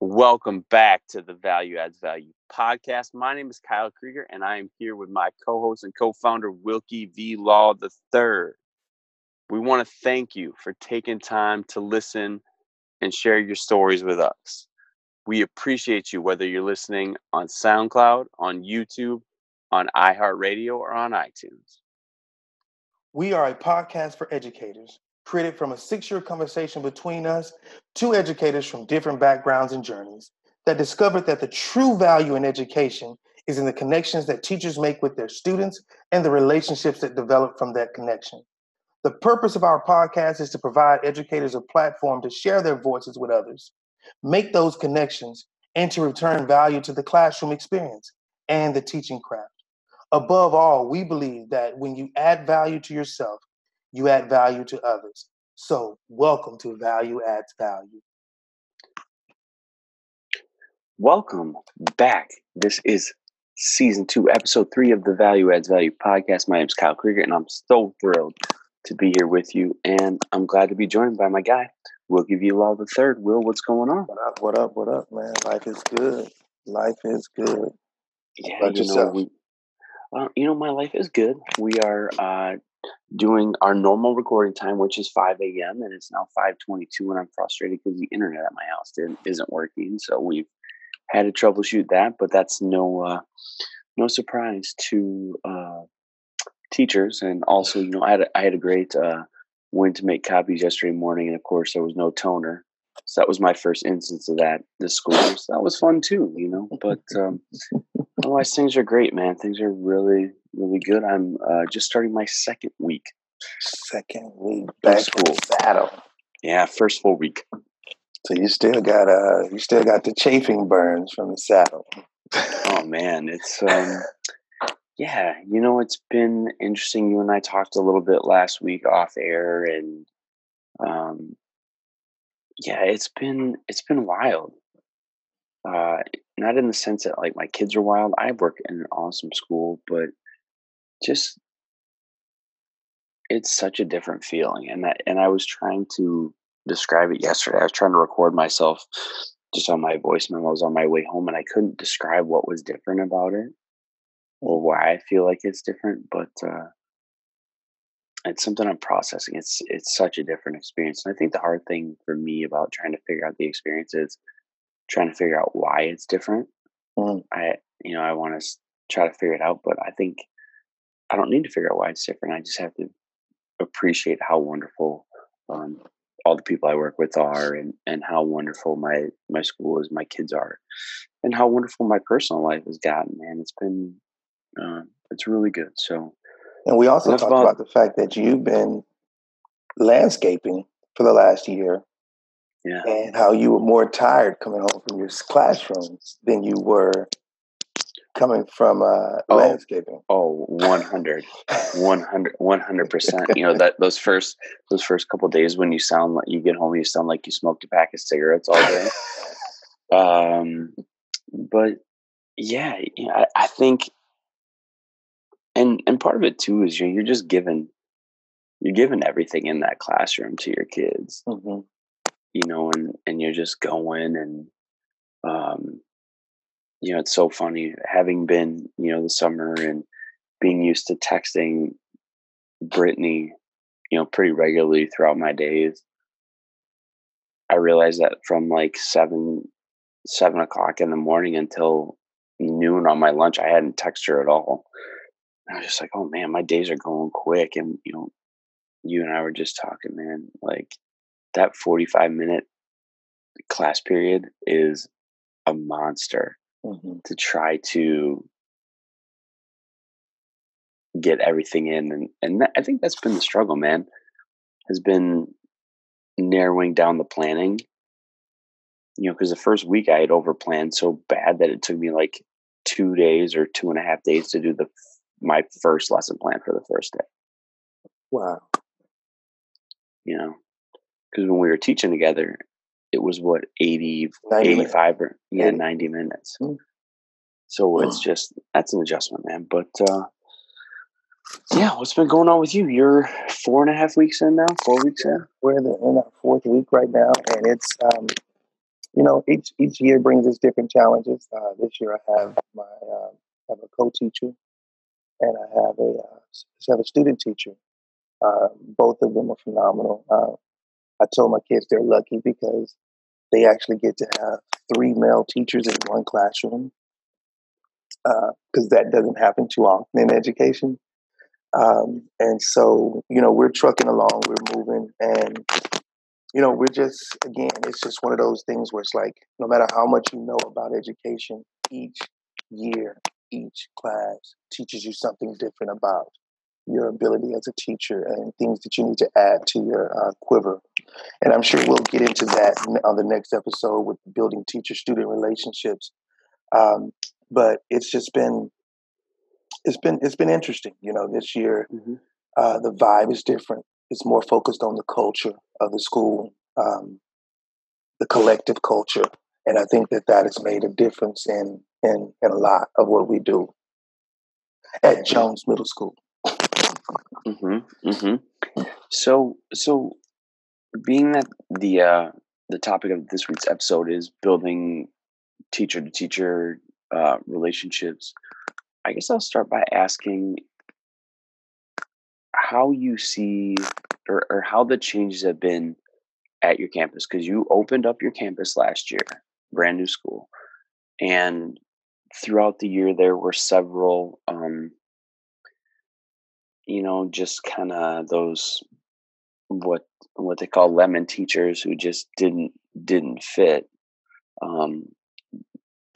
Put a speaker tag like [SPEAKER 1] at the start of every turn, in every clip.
[SPEAKER 1] Welcome back to the Value Adds Value podcast. My name is Kyle Krieger, and I am here with my co host and co founder, Wilkie V. Law III. We want to thank you for taking time to listen and share your stories with us. We appreciate you whether you're listening on SoundCloud, on YouTube, on iHeartRadio, or on iTunes.
[SPEAKER 2] We are a podcast for educators, created from a six year conversation between us, two educators from different backgrounds and journeys, that discovered that the true value in education is in the connections that teachers make with their students and the relationships that develop from that connection. The purpose of our podcast is to provide educators a platform to share their voices with others make those connections, and to return value to the classroom experience and the teaching craft. Above all, we believe that when you add value to yourself, you add value to others. So, welcome to Value Adds Value.
[SPEAKER 1] Welcome back. This is season two, episode three of the Value Adds Value podcast. My name is Kyle Krieger, and I'm so thrilled to be here with you. And I'm glad to be joined by my guy, Wilkie V. Law the third. Will, what's going on?
[SPEAKER 2] What up? What up? What up, man? Life is good. Life is good.
[SPEAKER 1] Yeah, you know, we, uh, you know, my life is good. We are uh, doing our normal recording time, which is 5 a.m. and it's now 5:22, and I'm frustrated because the internet at my house didn't, isn't working. So we've had to troubleshoot that, but that's no uh, no surprise to uh, teachers. And also, you know, I had a, I had a great uh, went to make copies yesterday morning, and of course there was no toner. So that was my first instance of that this school year. So that was fun too, you know. But um, otherwise, things are great, man. Things are really, really good. I'm uh, just starting my second week.
[SPEAKER 2] Second week back school battle.
[SPEAKER 1] Yeah, first full week.
[SPEAKER 2] So you still got uh, you still got the chafing burns from the saddle.
[SPEAKER 1] oh man, it's um, yeah, you know, it's been interesting. You and I talked a little bit last week off air, and um, yeah, it's been it's been wild. Uh, not in the sense that like my kids are wild. I work in an awesome school, but just it's such a different feeling. And that, and I was trying to describe it yesterday. I was trying to record myself just on my voice memos on my way home, and I couldn't describe what was different about it or why I feel like it's different, but uh, it's something I'm processing. It's it's such a different experience, and I think the hard thing for me about trying to figure out the experience is trying to figure out why it's different. Mm. I you know I want to try to figure it out, but I think I don't need to figure out why it's different. I just have to appreciate how wonderful um, all the people I work with are, and and how wonderful my my school is, my kids are, and how wonderful my personal life has gotten. Man, it's been uh, it's really good. So,
[SPEAKER 2] and we also talked about, about the fact that you've been landscaping for the last year,
[SPEAKER 1] yeah,
[SPEAKER 2] and how you were more tired coming home from your classrooms than you were coming from uh, oh, landscaping.
[SPEAKER 1] Oh, 100, 100, percent. You know that those first those first couple days when you sound like you get home, you sound like you smoked a pack of cigarettes all day. um, but yeah, I, I think and and part of it too is you're, you're just given you're given everything in that classroom to your kids mm-hmm. you know and and you're just going and um you know it's so funny having been you know the summer and being used to texting brittany you know pretty regularly throughout my days i realized that from like seven seven o'clock in the morning until noon on my lunch i hadn't texted her at all I was just like, oh man, my days are going quick. And, you know, you and I were just talking, man, like that 45 minute class period is a monster mm-hmm. to try to get everything in. And, and that, I think that's been the struggle, man, has been narrowing down the planning. You know, because the first week I had over planned so bad that it took me like two days or two and a half days to do the my first lesson plan for the first day.
[SPEAKER 2] Wow.
[SPEAKER 1] You know, because when we were teaching together, it was what 80, 85 or yeah, 90 minutes. Mm. So it's just that's an adjustment, man. But uh yeah, what's been going on with you? You're four and a half weeks in now, four weeks in.
[SPEAKER 2] We're in, the, in our fourth week right now, and it's um you know, each each year brings us different challenges. Uh, this year, I have my uh, have a co-teacher, and I have a uh, have a student teacher. Uh, both of them are phenomenal. I told my kids they're lucky because they actually get to have three male teachers in one classroom because uh, that doesn't happen too often in education. Um, and so, you know, we're trucking along, we're moving, and you know, we're just again, it's just one of those things where it's like, no matter how much you know about education, each year, each class teaches you something different about your ability as a teacher and things that you need to add to your uh, quiver. And I'm sure we'll get into that on the next episode with building teacher student relationships. Um, but it's just been it's been it's been interesting. You know, this year mm-hmm. uh, the vibe is different. It's more focused on the culture of the school, um, the collective culture, and I think that that has made a difference in in in a lot of what we do at Jones Middle School.
[SPEAKER 1] Mm-hmm. Mm-hmm. So so being that the uh, the topic of this week's episode is building teacher to teacher uh, relationships, I guess I'll start by asking how you see or, or how the changes have been at your campus because you opened up your campus last year, brand new school, and throughout the year there were several, um, you know, just kind of those what what they call lemon teachers who just didn't didn't fit. Um,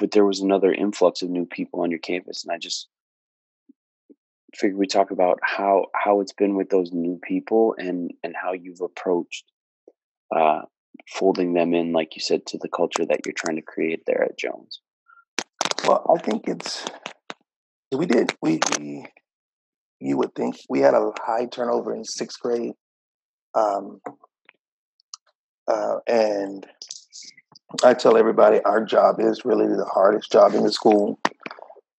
[SPEAKER 1] but there was another influx of new people on your campus and i just figured we talk about how how it's been with those new people and and how you've approached uh folding them in like you said to the culture that you're trying to create there at jones
[SPEAKER 2] well i think it's we did we, we you would think we had a high turnover in sixth grade um uh and I tell everybody our job is really the hardest job in the school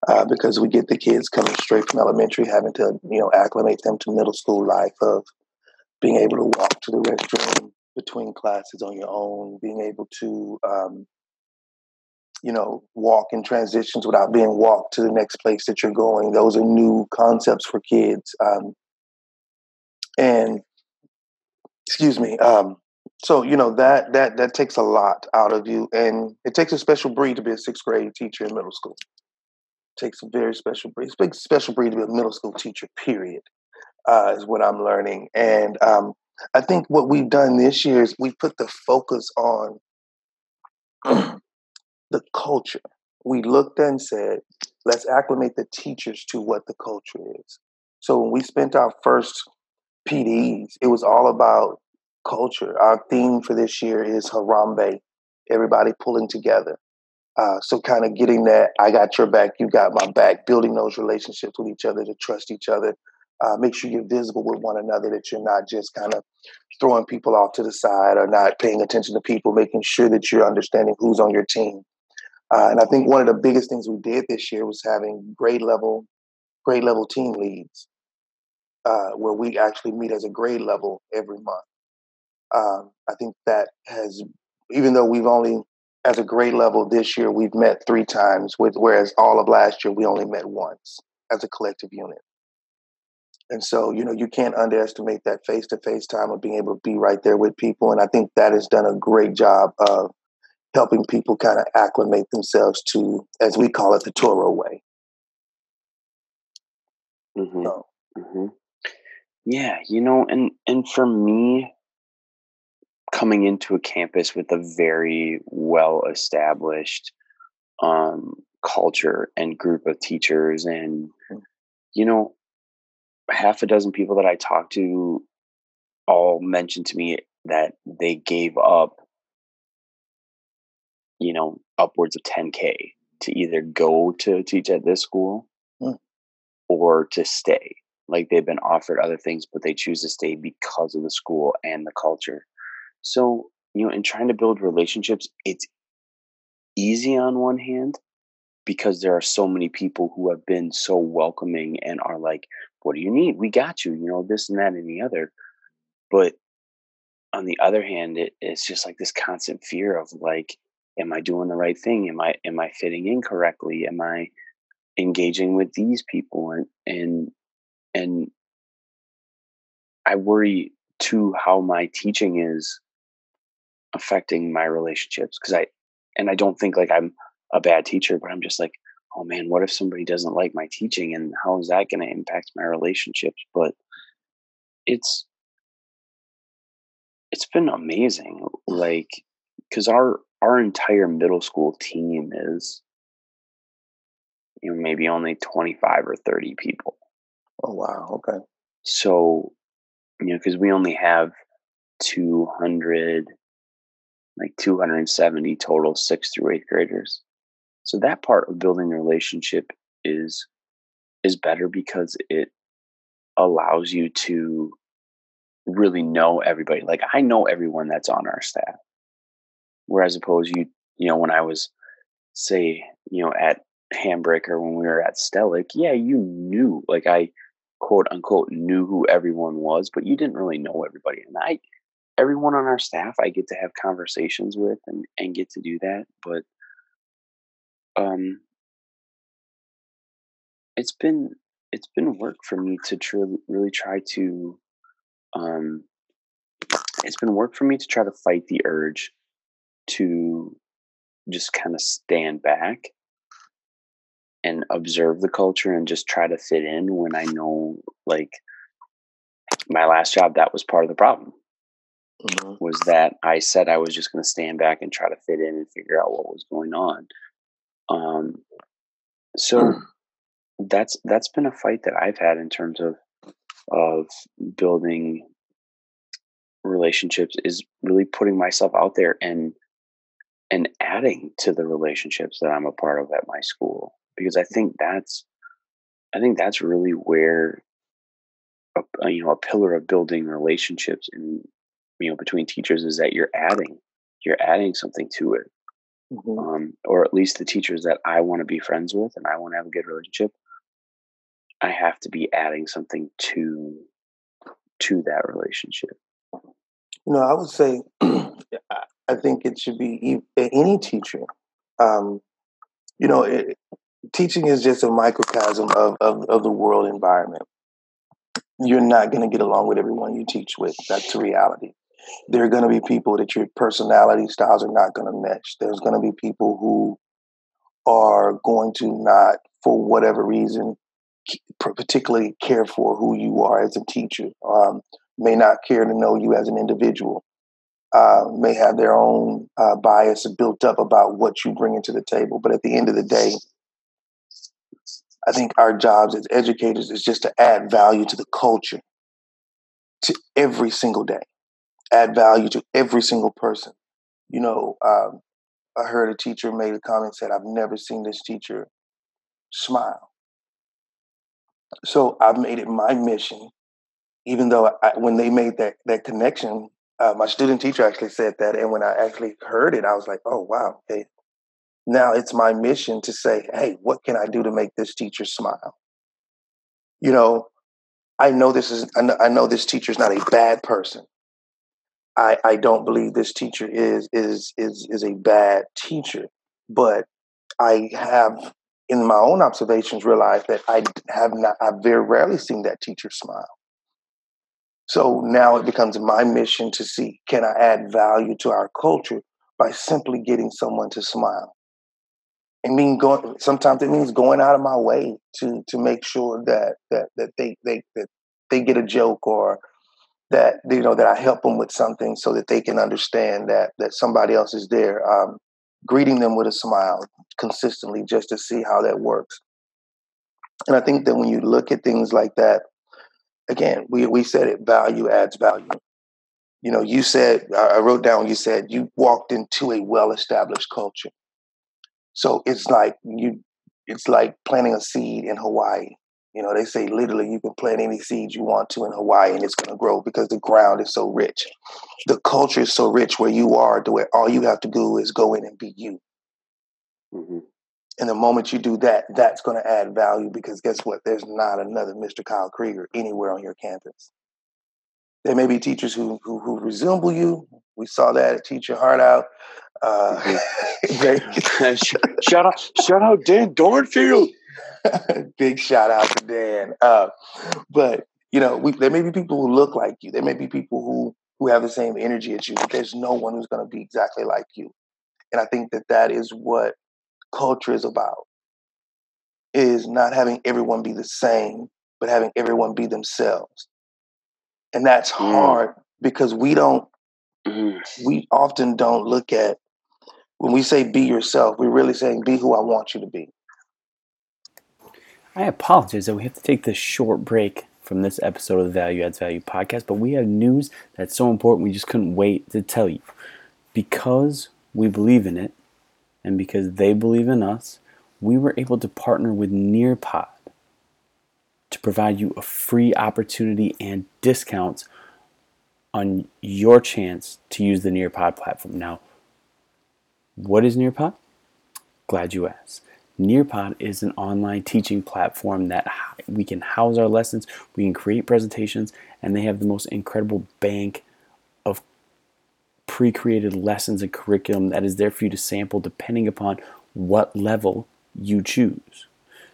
[SPEAKER 2] uh, because we get the kids coming straight from elementary, having to you know acclimate them to middle school life of being able to walk to the restroom between classes on your own, being able to um, you know walk in transitions without being walked to the next place that you're going. Those are new concepts for kids, um, and excuse me. Um, so you know that that that takes a lot out of you, and it takes a special breed to be a sixth grade teacher in middle school. It takes a very special breed. Special breed to be a middle school teacher. Period, uh, is what I'm learning, and um, I think what we've done this year is we put the focus on the culture. We looked and said, let's acclimate the teachers to what the culture is. So when we spent our first PDs, it was all about culture. Our theme for this year is Harambe, everybody pulling together. Uh, so, kind of getting that, I got your back, you got my back, building those relationships with each other to trust each other. Uh, make sure you're visible with one another, that you're not just kind of throwing people off to the side or not paying attention to people, making sure that you're understanding who's on your team. Uh, and I think one of the biggest things we did this year was having grade level, grade level team leads, uh, where we actually meet as a grade level every month. Um, I think that has, even though we've only, as a grade level this year, we've met three times, with, whereas all of last year we only met once as a collective unit. And so, you know, you can't underestimate that face to face time of being able to be right there with people. And I think that has done a great job of helping people kind of acclimate themselves to, as we call it, the Toro way.
[SPEAKER 1] Mm-hmm. So. Mm-hmm. Yeah, you know, and and for me, coming into a campus with a very well established um, culture and group of teachers and mm. you know half a dozen people that i talked to all mentioned to me that they gave up you know upwards of 10k to either go to teach at this school mm. or to stay like they've been offered other things but they choose to stay because of the school and the culture so, you know, in trying to build relationships, it's easy on one hand because there are so many people who have been so welcoming and are like, what do you need? We got you, you know, this and that and the other. But on the other hand, it, it's just like this constant fear of like, am I doing the right thing? Am I am I fitting in correctly? Am I engaging with these people and and and I worry too how my teaching is affecting my relationships because I and I don't think like I'm a bad teacher, but I'm just like, oh man, what if somebody doesn't like my teaching and how is that going to impact my relationships? But it's it's been amazing like because our our entire middle school team is you know maybe only 25 or 30 people
[SPEAKER 2] oh wow okay
[SPEAKER 1] so you know because we only have 200 like 270 total sixth through eighth graders so that part of building a relationship is is better because it allows you to really know everybody. Like I know everyone that's on our staff. Whereas opposed you, you know, when I was say, you know, at Handbreaker when we were at Stellic, yeah, you knew like I quote unquote knew who everyone was, but you didn't really know everybody. And I everyone on our staff I get to have conversations with and, and get to do that. But um it's been it's been work for me to tr- really try to um, it's been work for me to try to fight the urge to just kind of stand back and observe the culture and just try to fit in when I know like my last job that was part of the problem mm-hmm. was that I said I was just going to stand back and try to fit in and figure out what was going on. Um, so mm. that's that's been a fight that I've had in terms of of building relationships is really putting myself out there and and adding to the relationships that I'm a part of at my school because I think that's I think that's really where a, you know a pillar of building relationships in you know between teachers is that you're adding you're adding something to it mm-hmm. um, or at least the teachers that I want to be friends with and I want to have a good relationship I have to be adding something to to that relationship.
[SPEAKER 2] Know, I would say I think it should be any teacher. Um, you know, it, teaching is just a microcosm of, of, of the world environment. You're not going to get along with everyone you teach with. That's reality. There are going to be people that your personality styles are not going to match. There's going to be people who are going to not, for whatever reason, particularly care for who you are as a teacher, um, may not care to know you as an individual, uh, may have their own uh, bias built up about what you bring into the table. But at the end of the day, I think our jobs as educators is just to add value to the culture to every single day, add value to every single person. You know, um, I heard a teacher made a comment said, "I've never seen this teacher smile." So I've made it my mission, even though I, when they made that that connection, uh, my student teacher actually said that, and when I actually heard it, I was like, "Oh wow!" Okay, now it's my mission to say, "Hey, what can I do to make this teacher smile?" You know, I know this is I know this teacher is not a bad person. I I don't believe this teacher is is is is a bad teacher, but I have in my own observations, realized that I have not, I've very rarely seen that teacher smile. So now it becomes my mission to see can I add value to our culture by simply getting someone to smile. And mean going sometimes it means going out of my way to to make sure that that that they they that they get a joke or that you know that I help them with something so that they can understand that that somebody else is there. Um, greeting them with a smile consistently just to see how that works. And I think that when you look at things like that, again, we, we said it value adds value. You know, you said, I wrote down, you said you walked into a well established culture. So it's like you, it's like planting a seed in Hawaii. You know, they say literally you can plant any seed you want to in Hawaii and it's going to grow because the ground is so rich. The culture is so rich where you are to where all you have to do is go in and be you. Mm-hmm. And the moment you do that, that's going to add value because guess what? There's not another Mr. Kyle Krieger anywhere on your campus. there may be teachers who, who, who resemble you. We saw that at Teach Your Heart Out. Uh,
[SPEAKER 1] shout out, shout out, Dan Dornfield.
[SPEAKER 2] Big shout out to Dan. Uh, but you know, we, there may be people who look like you. There may be people who who have the same energy as you. But there's no one who's going to be exactly like you. And I think that that is what culture is about. Is not having everyone be the same, but having everyone be themselves. And that's mm. hard because we don't. Mm. We often don't look at when we say be yourself. We're really saying be who I want you to be.
[SPEAKER 3] I apologize that we have to take this short break from this episode of the Value Adds Value podcast, but we have news that's so important we just couldn't wait to tell you. Because we believe in it and because they believe in us, we were able to partner with Nearpod to provide you a free opportunity and discounts on your chance to use the Nearpod platform. Now, what is Nearpod? Glad you asked. Nearpod is an online teaching platform that we can house our lessons, we can create presentations, and they have the most incredible bank of pre created lessons and curriculum that is there for you to sample depending upon what level you choose.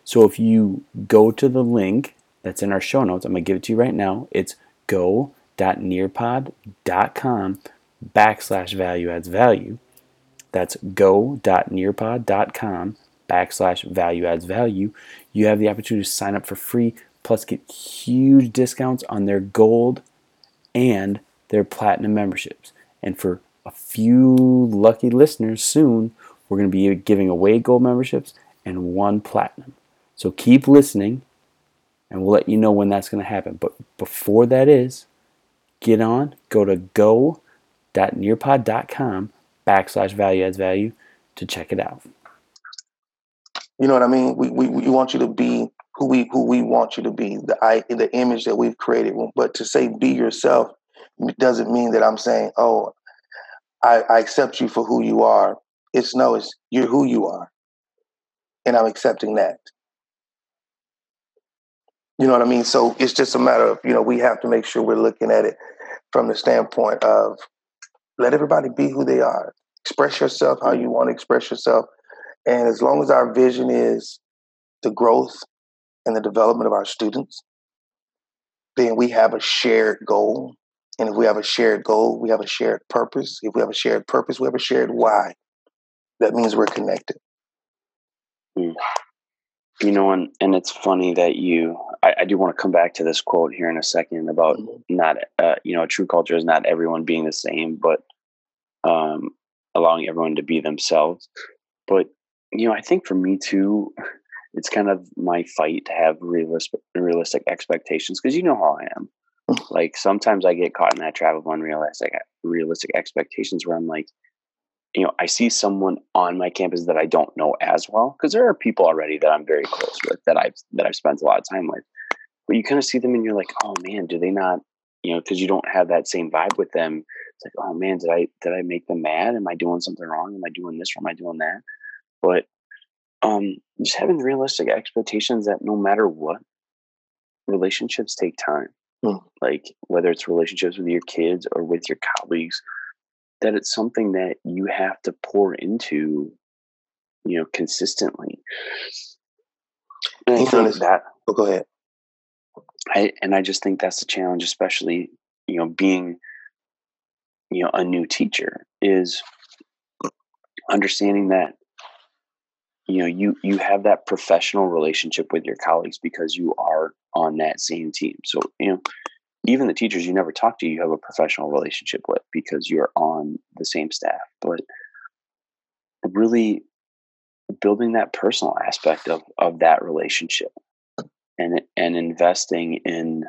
[SPEAKER 3] So if you go to the link that's in our show notes, I'm going to give it to you right now. It's go.nearpod.com backslash value adds value. That's go.nearpod.com backslash value adds value, you have the opportunity to sign up for free, plus get huge discounts on their gold and their platinum memberships. And for a few lucky listeners soon, we're going to be giving away gold memberships and one platinum. So keep listening and we'll let you know when that's going to happen. But before that is, get on, go to go.nearpod.com backslash value adds value to check it out.
[SPEAKER 2] You know what I mean? We, we, we want you to be who we who we want you to be, the I, the image that we've created. But to say be yourself doesn't mean that I'm saying, oh, I, I accept you for who you are. It's no, it's you're who you are, and I'm accepting that. You know what I mean? So it's just a matter of you know we have to make sure we're looking at it from the standpoint of let everybody be who they are. Express yourself how you want to express yourself and as long as our vision is the growth and the development of our students, then we have a shared goal. And if we have a shared goal, we have a shared purpose. If we have a shared purpose, we have a shared why. That means we're connected.
[SPEAKER 1] Hmm. You know, and, and it's funny that you, I, I, do want to come back to this quote here in a second about mm-hmm. not, uh, you know, true culture is not everyone being the same, but um, allowing everyone to be themselves. But you know, I think for me too, it's kind of my fight to have realistic realistic expectations because you know how I am. like sometimes I get caught in that trap of unrealistic realistic expectations where I'm like, you know, I see someone on my campus that I don't know as well because there are people already that I'm very close with that I've that I've spent a lot of time with. But you kind of see them and you're like, oh man, do they not? You know, because you don't have that same vibe with them. It's like, oh man, did I did I make them mad? Am I doing something wrong? Am I doing this or am I doing that? but um, just having realistic expectations that no matter what, relationships take time. Mm. Like whether it's relationships with your kids or with your colleagues, that it's something that you have to pour into, you know, consistently. And I think that.
[SPEAKER 2] Oh, go ahead.
[SPEAKER 1] I and I just think that's the challenge, especially you know being you know a new teacher is understanding that you know you you have that professional relationship with your colleagues because you are on that same team so you know even the teachers you never talk to you have a professional relationship with because you're on the same staff. But really building that personal aspect of of that relationship and and investing in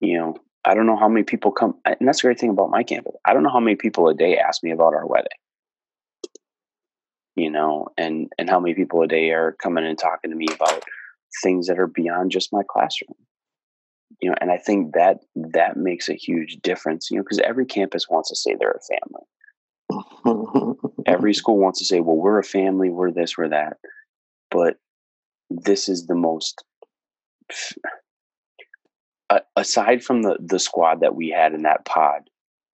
[SPEAKER 1] you know i don't know how many people come and that's the great thing about my campus. I don't know how many people a day ask me about our wedding. You know, and and how many people a day are coming and talking to me about things that are beyond just my classroom. You know, and I think that that makes a huge difference, you know, because every campus wants to say they're a family. every school wants to say, well, we're a family, we're this, we're that. But this is the most uh, aside from the the squad that we had in that pod,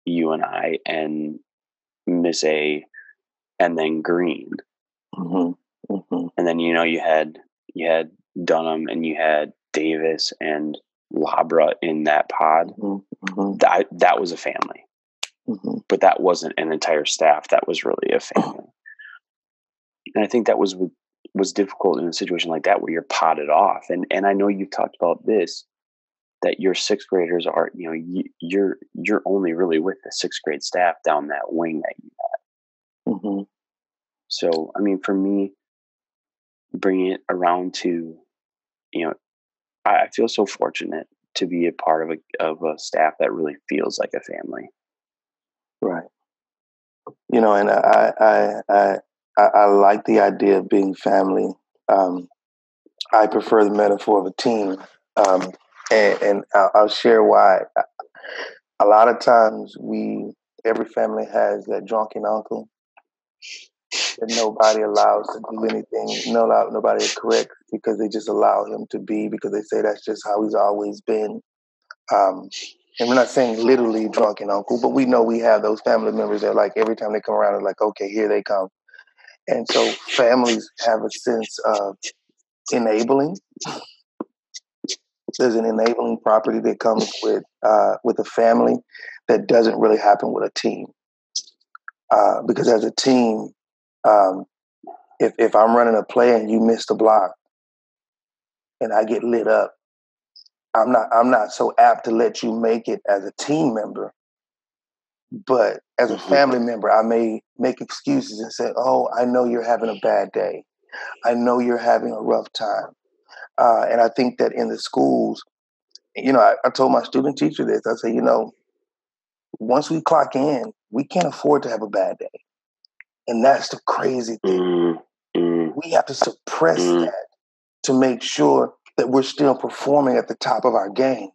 [SPEAKER 1] you and I and Miss A, and then Green,
[SPEAKER 2] Mm-hmm. Mm-hmm.
[SPEAKER 1] and then you know you had you had Dunham and you had Davis and Labra in that pod.
[SPEAKER 2] Mm-hmm.
[SPEAKER 1] That that was a family,
[SPEAKER 2] Mm-hmm.
[SPEAKER 1] but that wasn't an entire staff. That was really a family, and I think that was was difficult in a situation like that where you're potted off. And and I know you've talked about this that your sixth graders are you know you, you're you're only really with the sixth grade staff down that wing that you
[SPEAKER 2] Mm-hmm.
[SPEAKER 1] So, I mean, for me, bringing it around to, you know, I, feel so fortunate to be a part of a of a staff that really feels like a family.
[SPEAKER 2] Right. You know, and I I I I, I like the idea of being family. Um, I prefer the metaphor of a team, um, and, and I'll, I'll share why. A lot of times, we every family has that drunken uncle that nobody allows to do anything. No, nobody is correct because they just allow him to be because they say that's just how he's always been. Um, and we're not saying literally drunken uncle, but we know we have those family members that like every time they come around, it's like, okay, here they come. And so families have a sense of enabling. There's an enabling property that comes with uh, with a family that doesn't really happen with a team. Uh, because as a team, um, if if I'm running a play and you miss the block, and I get lit up, I'm not I'm not so apt to let you make it as a team member. But as a
[SPEAKER 1] Mhm.
[SPEAKER 2] family member, I may make excuses and say, "Oh, I know you're having a bad day. I know you're having a rough time." Uh, and I think that in the schools, you know, I, I told my student teacher this. I say, you know, once we clock in, we can't afford to have a bad day, and that's the crazy thing
[SPEAKER 1] Mm, mm,
[SPEAKER 2] we have to suppress
[SPEAKER 1] Mm.
[SPEAKER 2] that to make sure that we're still performing at the top of our game.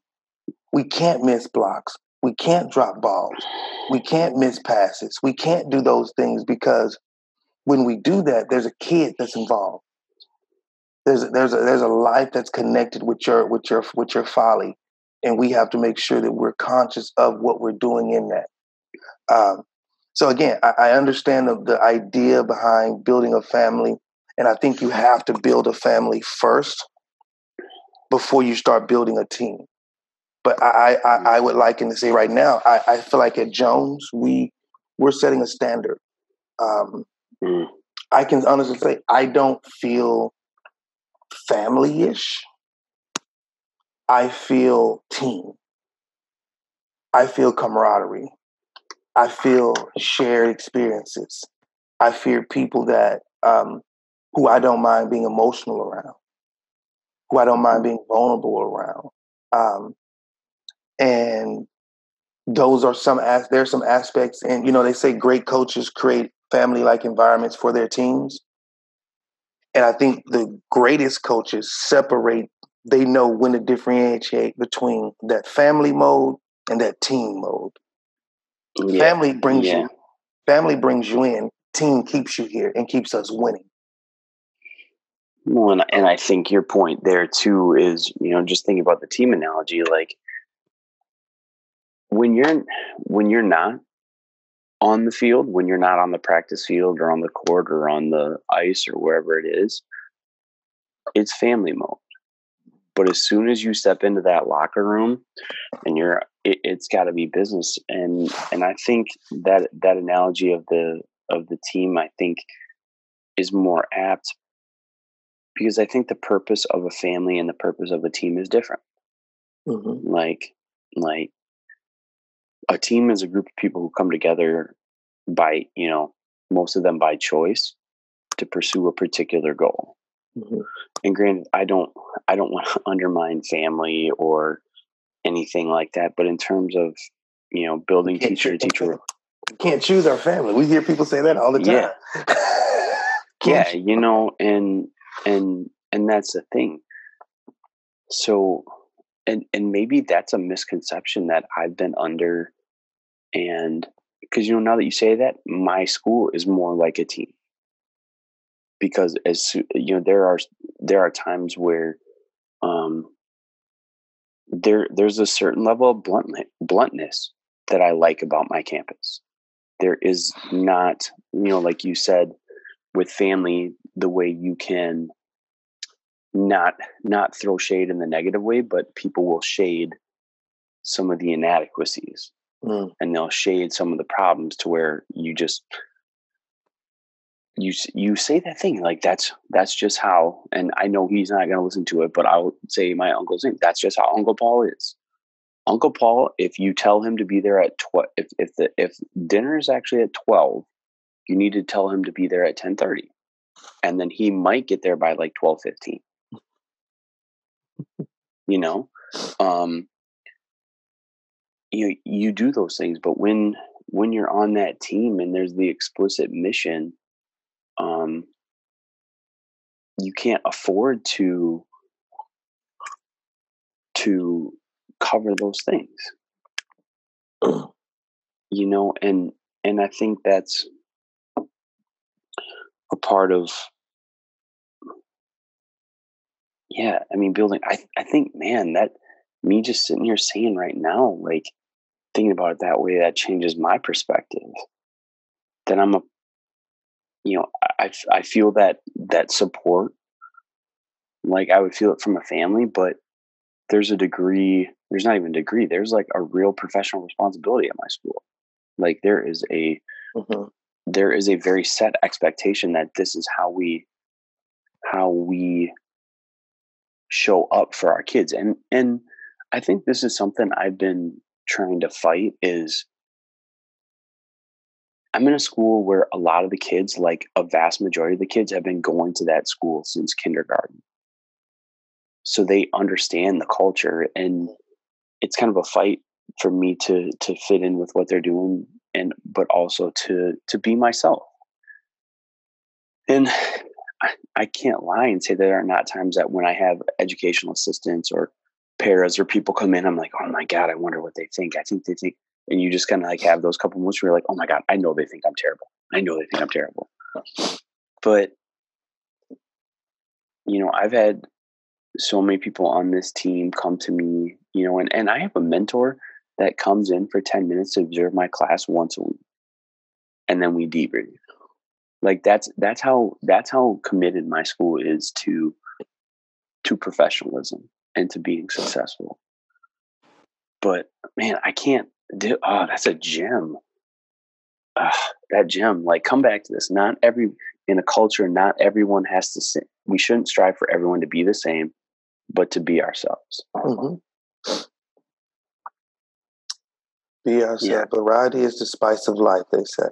[SPEAKER 2] We can't miss blocks. We can't drop balls. We can't miss passes. We can't do those things because when we do that, there's a kid that's involved. There's a, there's a, there's a life that's connected with your with your with your folly, and we have to make sure that we're conscious of what we're doing in that. Um, so again, I, I understand the, the idea behind building a family, and I think you have to build a family first before you start building a team. But I, I, I would liken to say right now, I, I feel like at Jones we we're setting a standard. Um,
[SPEAKER 1] mm.
[SPEAKER 2] I can honestly say I don't feel family-ish. I feel team. I feel camaraderie. I feel shared experiences. I fear people that um, who I don't mind being emotional around, who I don't mind being vulnerable around, um, and those are some as there's some aspects. And you know, they say great coaches create family-like environments for their teams, and I think the greatest coaches separate. They know when to differentiate between that family mode and that team mode.
[SPEAKER 1] Yeah.
[SPEAKER 2] Family brings
[SPEAKER 1] Yeah.
[SPEAKER 2] you family brings you in, team keeps you here and keeps us winning.
[SPEAKER 1] Well, and, and I think your point there too is, you know, just thinking about the team analogy, like when you're when you're not on the field, when you're not on the practice field or on the court or on the ice or wherever it is, it's family mode. But as soon as you step into that locker room and you're it, it's got to be business and and I think that that analogy of the of the team I think is more apt because I think the purpose of a family and the purpose of a team is different.
[SPEAKER 2] Mm-hmm.
[SPEAKER 1] Like, like a team is a group of people who come together by, you know, most of them by choice to pursue a particular goal.
[SPEAKER 2] Mm-hmm.
[SPEAKER 1] And granted, I don't, I don't want to undermine family or anything like that. But in terms of, you know, building teacher to teacher,
[SPEAKER 2] We can't choose our family. We hear people say that all the time.
[SPEAKER 1] Yeah. yeah, you know, and and and that's the thing. So, and and maybe that's a misconception that I've been under, and because you know now that you say that, my school is more like a team. Because as you know, there are there are times where, um, there there's a certain level of blunt, bluntness that I like about my campus. There is not, you know, like you said, with family, the way you can not not throw shade in the negative way, but people will shade some of the inadequacies mm. and they'll shade some of the problems to where you just you you say that thing like that's that's just how and i know he's not going to listen to it but i'll say my uncle's name that's just how uncle paul is. Uncle paul if you tell him to be there at 12 if if the if dinner is actually at 12 you need to tell him to be there at 10:30 and then he might get there by like 12:15 you know? Um you you do those things but when when you're on that team and there's the explicit mission um you can't afford to to cover those things. You know and and i think that's a part of yeah i mean building i i think man that me just sitting here saying right now like thinking about it that way that changes my perspective. That i'm a you know i i feel that that support like i would feel it from a family but there's a degree there's not even a degree there's like a real professional responsibility at my school like there is a mm-hmm. there is a very set expectation that this is how we how we show up for our kids and and i think this is something i've been trying to fight is i'm in a school where a lot of the kids like a vast majority of the kids have been going to that school since kindergarten so they understand the culture and it's kind of a fight for me to to fit in with what they're doing and but also to to be myself and I, I can't lie and say there are not times that when I have educational assistants or paras or people come in, I'm like, oh my God, I wonder what they think. I think they think, and you just kind of like have those couple moments where you're like, oh my God, I know they think I'm terrible. I know they think I'm terrible. But, you know, I've had so many people on this team come to me, you know, and, and I have a mentor that comes in for 10 minutes to observe my class once a week. And then we debrief like that's that's how that's how committed my school is to to professionalism and to being successful but man i can't do oh that's a gem uh, that gem like come back to this not every in a culture not everyone has to say we shouldn't strive for everyone to be the same but to be ourselves mm-hmm.
[SPEAKER 2] be ourselves yeah. variety is the spice of life they say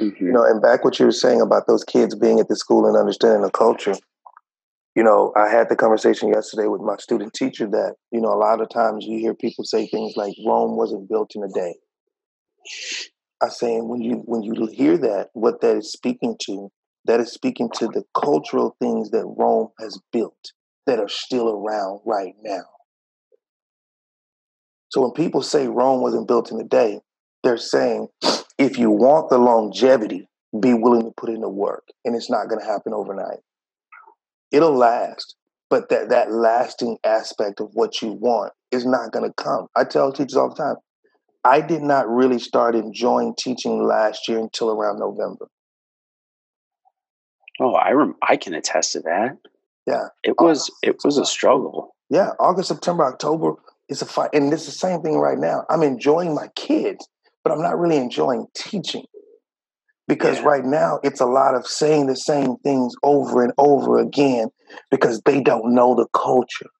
[SPEAKER 2] Mm-hmm. You know, and back what you were saying about those kids being at the school and understanding the culture. You know, I had the conversation yesterday with my student teacher that, you know, a lot of times you hear people say things like Rome wasn't built in a day. I saying when you when you hear that, what that is speaking to, that is speaking to the cultural things that Rome has built that are still around right now. So when people say Rome wasn't built in a day, they're saying if you want the longevity, be willing to put in the work, and it's not going to happen overnight. It'll last, but that that lasting aspect of what you want is not going to come. I tell teachers all the time. I did not really start enjoying teaching last year until around November.
[SPEAKER 1] Oh, I rem- I can attest to that.
[SPEAKER 2] Yeah,
[SPEAKER 1] it was it was a struggle.
[SPEAKER 2] Yeah, August, September, October is a fight, and it's the same thing right now. I'm enjoying my kids but I'm not really enjoying teaching because yeah. right now it's a lot of saying the same things over and over again because they don't know the culture.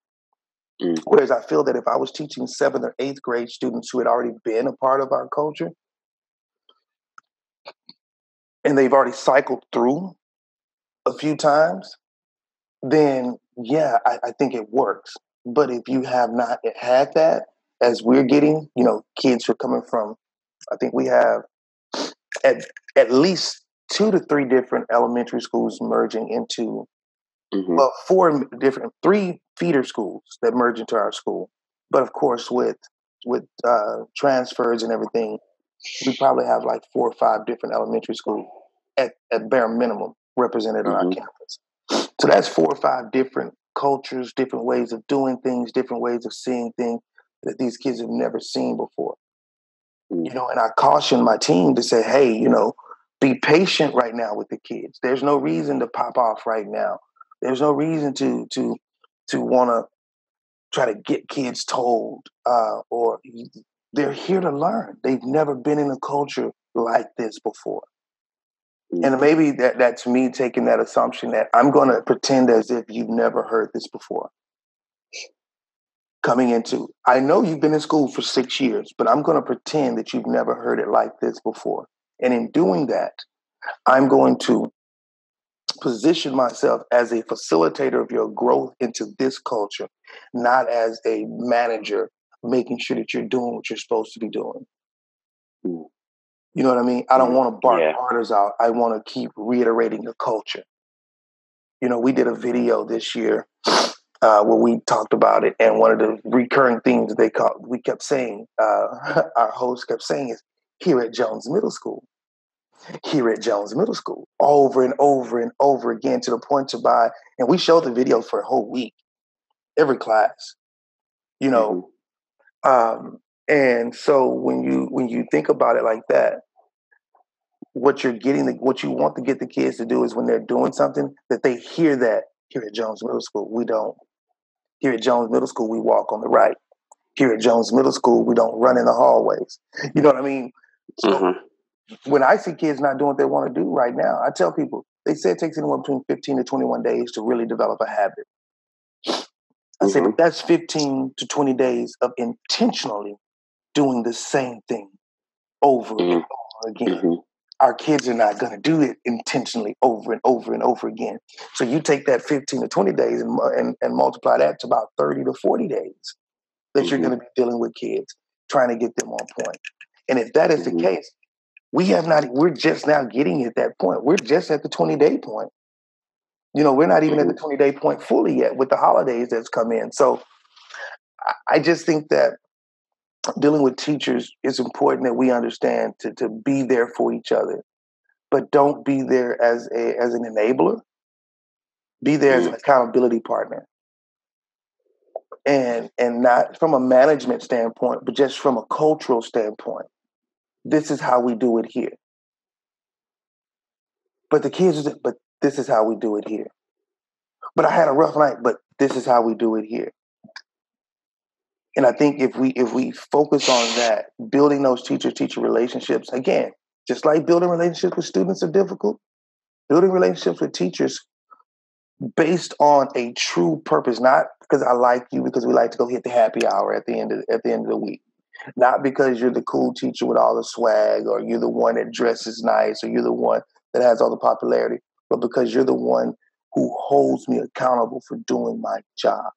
[SPEAKER 2] Mm. Whereas I feel that if I was teaching seventh or eighth grade students who had already been a part of our culture and they've already cycled through a few times, then yeah, I, I think it works. But if you have not had that, as we're getting, you know, kids who are coming from I think we have at at least two to three different elementary schools merging into mm-hmm. well four different three feeder schools that merge into our school. But of course, with with uh, transfers and everything, we probably have like four or five different elementary schools at, at bare minimum represented mm-hmm. on our mm-hmm. campus. So that's four or five different cultures, different ways of doing things, different ways of seeing things that these kids have never seen before. You know, and I caution my team to say, hey, you know, be patient right now with the kids. There's no reason to pop off right now. There's no reason to to to want to try to get kids told uh, or they're here to learn. They've never been in a culture like this before. And maybe that that's me taking that assumption that I'm going to pretend as if you've never heard this before. Coming into, I know you've been in school for six years, but I'm going to pretend that you've never heard it like this before. And in doing that, I'm going to position myself as a facilitator of your growth into this culture, not as a manager making sure that you're doing what you're supposed to be doing. You know what I mean? I don't mm-hmm. want to bark
[SPEAKER 1] Yeah.
[SPEAKER 2] orders out. I want to keep reiterating the culture. You know, we did a video this year uh, where we talked about it, and one of the recurring themes they called, we kept saying, uh, our host kept saying is here at Jones Middle School, here at Jones Middle School, over and over and over again to the point to buy, and we showed the video for a whole week, every class. You know,
[SPEAKER 1] Mhm.
[SPEAKER 2] um, and so when you when you think about it like that, what you're getting, the, what you want to get the kids to do is when they're doing something that they hear that here at Jones Middle School we don't. Here at Jones Middle School we walk on the right. Here at Jones Middle School we don't run in the hallways. You know what I mean? So
[SPEAKER 1] Mhm.
[SPEAKER 2] when I see kids not doing what they want to do right now, I tell people they say it takes anywhere between 15 to 21 days to really develop a habit. I say, but that's 15 to 20 days of intentionally doing the same thing over and
[SPEAKER 1] Mhm.
[SPEAKER 2] over again. Our kids are not going to do it intentionally over and over and over again. So you take that 15 to 20 days and, and, and multiply that to about 30 to 40 days that you're
[SPEAKER 1] Mhm.
[SPEAKER 2] going to be dealing with kids, trying to get them on point. And if that is
[SPEAKER 1] Mhm.
[SPEAKER 2] the case, we have not, we're just now getting at that point. We're just at the 20 day point. You know, we're not even at the 20 day point fully yet with the holidays that's come in. So I just think that dealing with teachers it's important that we understand to, to be there for each other, but don't be there as a as an enabler. Be there as an mm. accountability partner. And and not from a management standpoint, but just from a cultural standpoint. This is how we do it here. But the kids, but this is how we do it here. But I had a rough night, but this is how we do it here. And I think if we if we focus on that, building those teacher teacher relationships again, just like building relationships with students are difficult, building relationships with teachers based on a true purpose, not because I like you because we like to go hit the happy hour at the end of at the end of the week. Not because you're the cool teacher with all the swag or you're the one that dresses nice or you're the one that has all the popularity, but because you're the one who holds me accountable for doing my job.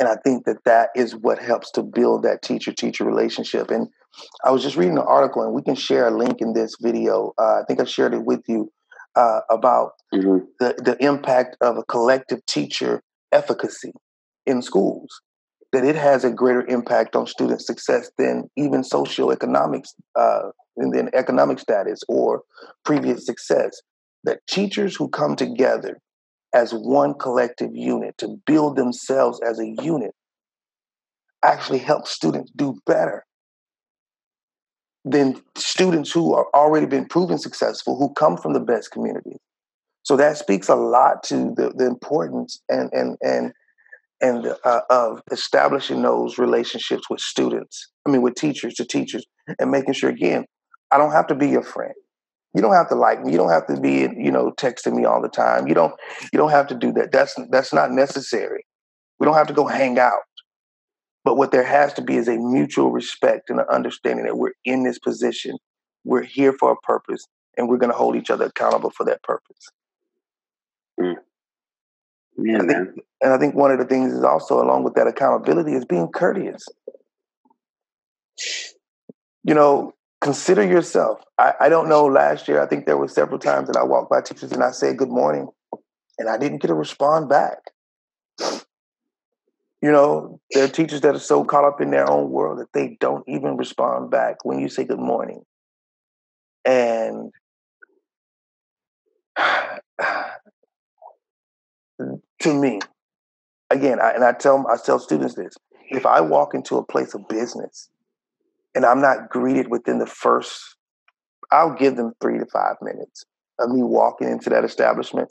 [SPEAKER 2] And I think that that is what helps to build that teacher teacher relationship. And I was just reading an article, and we can share a link in this video. Uh, I think I shared it with you uh, about
[SPEAKER 1] Mhm.
[SPEAKER 2] the, the impact of a collective teacher efficacy in schools. That it has a greater impact on student success than even socioeconomics, uh, and then economic status or previous success. That teachers who come together as one collective unit to build themselves as a unit actually help students do better than students who are already been proven successful who come from the best communities so that speaks a lot to the, the importance and and and and uh, of establishing those relationships with students i mean with teachers to teachers and making sure again i don't have to be your friend you don't have to like me. You don't have to be you know texting me all the time. You don't you don't have to do that. That's that's not necessary. We don't have to go hang out. But what there has to be is a mutual respect and an understanding that we're in this position. We're here for a purpose and we're going to hold each other accountable for that purpose. Mm.
[SPEAKER 1] Yeah,
[SPEAKER 2] I think-
[SPEAKER 1] man.
[SPEAKER 2] and i think one of the things is also along with that accountability is being courteous. You know consider yourself. I, I don't know last year i think there were several times that i walked by teachers and i said good morning and i didn't get a respond back. You know there are teachers that are so caught up in their own world that they don't even respond back when you say good morning. And to me, again, I, and I tell I tell students this: if I walk into a place of business and I'm not greeted within the first, I'll give them three to five minutes of me walking into that establishment,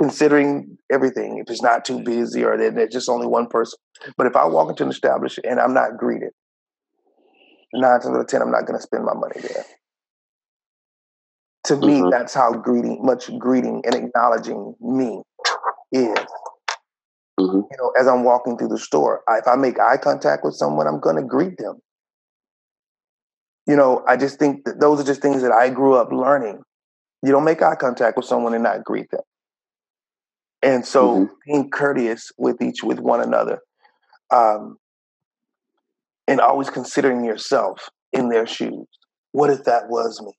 [SPEAKER 2] considering everything. If it's not too busy or there's just only one person, but if I walk into an establishment and I'm not greeted, nine times out of ten, I'm not going to spend my money there. To me,
[SPEAKER 1] Mhm.
[SPEAKER 2] that's how greeting, much greeting and acknowledging me is.
[SPEAKER 1] hmm
[SPEAKER 2] You know, as I'm walking through the store, I, if I make eye contact with someone, I'm going to greet them. You know, I just think that those are just things that I grew up learning. You don't make eye contact with someone and not greet them. And so,
[SPEAKER 1] Mhm.
[SPEAKER 2] being courteous with each with one another, um, and always considering yourself in their shoes. What if that was me?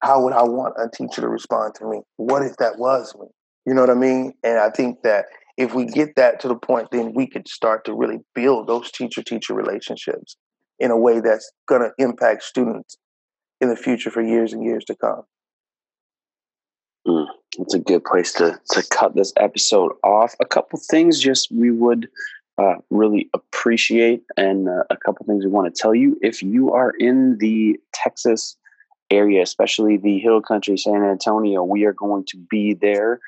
[SPEAKER 2] How would I want a teacher to respond to me? What if that was me? You know what I mean? And I think that if we get that to the point, then we could start to really build those teacher teacher relationships in a way that's going to impact students in the future for years and years to come.
[SPEAKER 1] It's a good place to to cut this episode off. A couple things just we would uh, really appreciate, and uh, a couple things we want to tell you. If you are in the Texas area, especially the Hill Country, San Antonio, we are going to be there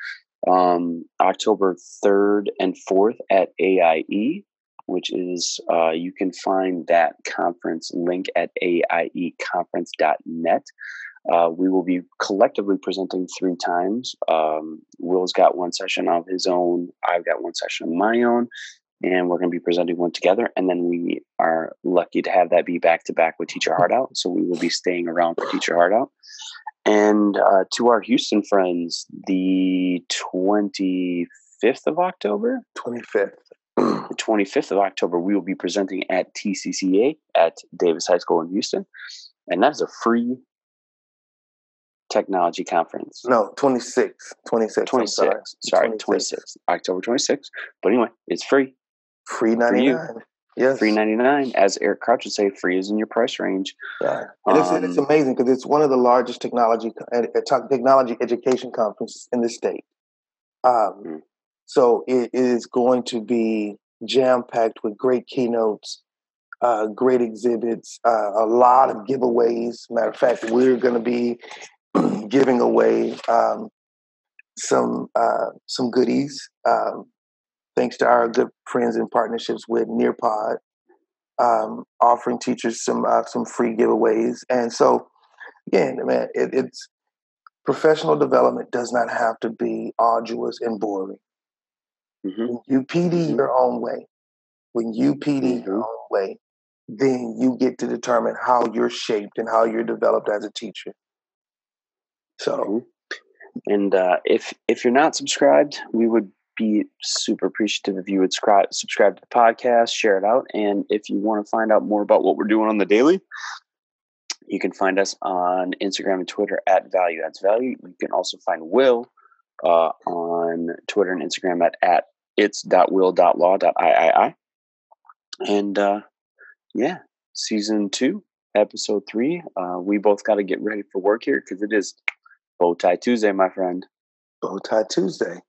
[SPEAKER 1] um, October third and fourth at AIE. Which is, uh, you can find that conference link at aieconference.net. Uh, we will be collectively presenting three times. Um, Will's got one session of his own. I've got one session of my own, and we're going to be presenting one together. And then we are lucky to have that be back to back with Teach Your Heart Out. So we will be staying around for Teach Your Heart Out. And uh, to our Houston friends, the 25th of October,
[SPEAKER 2] 25th.
[SPEAKER 1] The 25th of October, we will be presenting at TCCA at Davis High School in Houston. And that is a free technology conference.
[SPEAKER 2] No, 26. 26. I'm
[SPEAKER 1] 26.
[SPEAKER 2] sorry.
[SPEAKER 1] Sorry,
[SPEAKER 2] 26.
[SPEAKER 1] 26. October 26th. But anyway, it's free.
[SPEAKER 2] Free
[SPEAKER 1] you.
[SPEAKER 2] 99. Yes.
[SPEAKER 1] Free 99 As Eric Crouch would say, free is in your price range.
[SPEAKER 2] Yeah. And it's, it's
[SPEAKER 1] Um,
[SPEAKER 2] amazing because it's one of the largest technology uh, technology education conferences in the state. Um,
[SPEAKER 1] Mm.
[SPEAKER 2] So it is going to be jam packed with great keynotes, uh, great exhibits, uh, a lot of giveaways. Matter of fact, we're going to be giving away um, some uh, some goodies, um, thanks to our good friends and partnerships with Nearpod um, offering teachers some uh, some free giveaways. And so, again, man, it, it's professional development does not have to be arduous and boring.
[SPEAKER 1] Mhm.
[SPEAKER 2] When you PD
[SPEAKER 1] Mhm.
[SPEAKER 2] your own way, when you PD your
[SPEAKER 1] Mhm.
[SPEAKER 2] own way, then you get to determine how you're shaped and how you're developed as a teacher. So,
[SPEAKER 1] Mhm. And uh, if if you're not subscribed, we would be super appreciative if you would subscribe subscribe to the podcast, share it out, and if you want to find out more about what we're doing on the daily, you can find us on Instagram and Twitter at Value Adds Value. You can also find Will uh, on Twitter and Instagram at at its.will.law.iii. And uh, yeah, season two, episode three. Uh, we both got to get ready for work here because it is Bow Tie Tuesday, my friend.
[SPEAKER 2] Bow Tie Tuesday.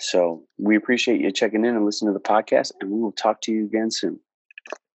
[SPEAKER 1] So we appreciate you checking in and listening to the podcast, and we will talk to you again soon.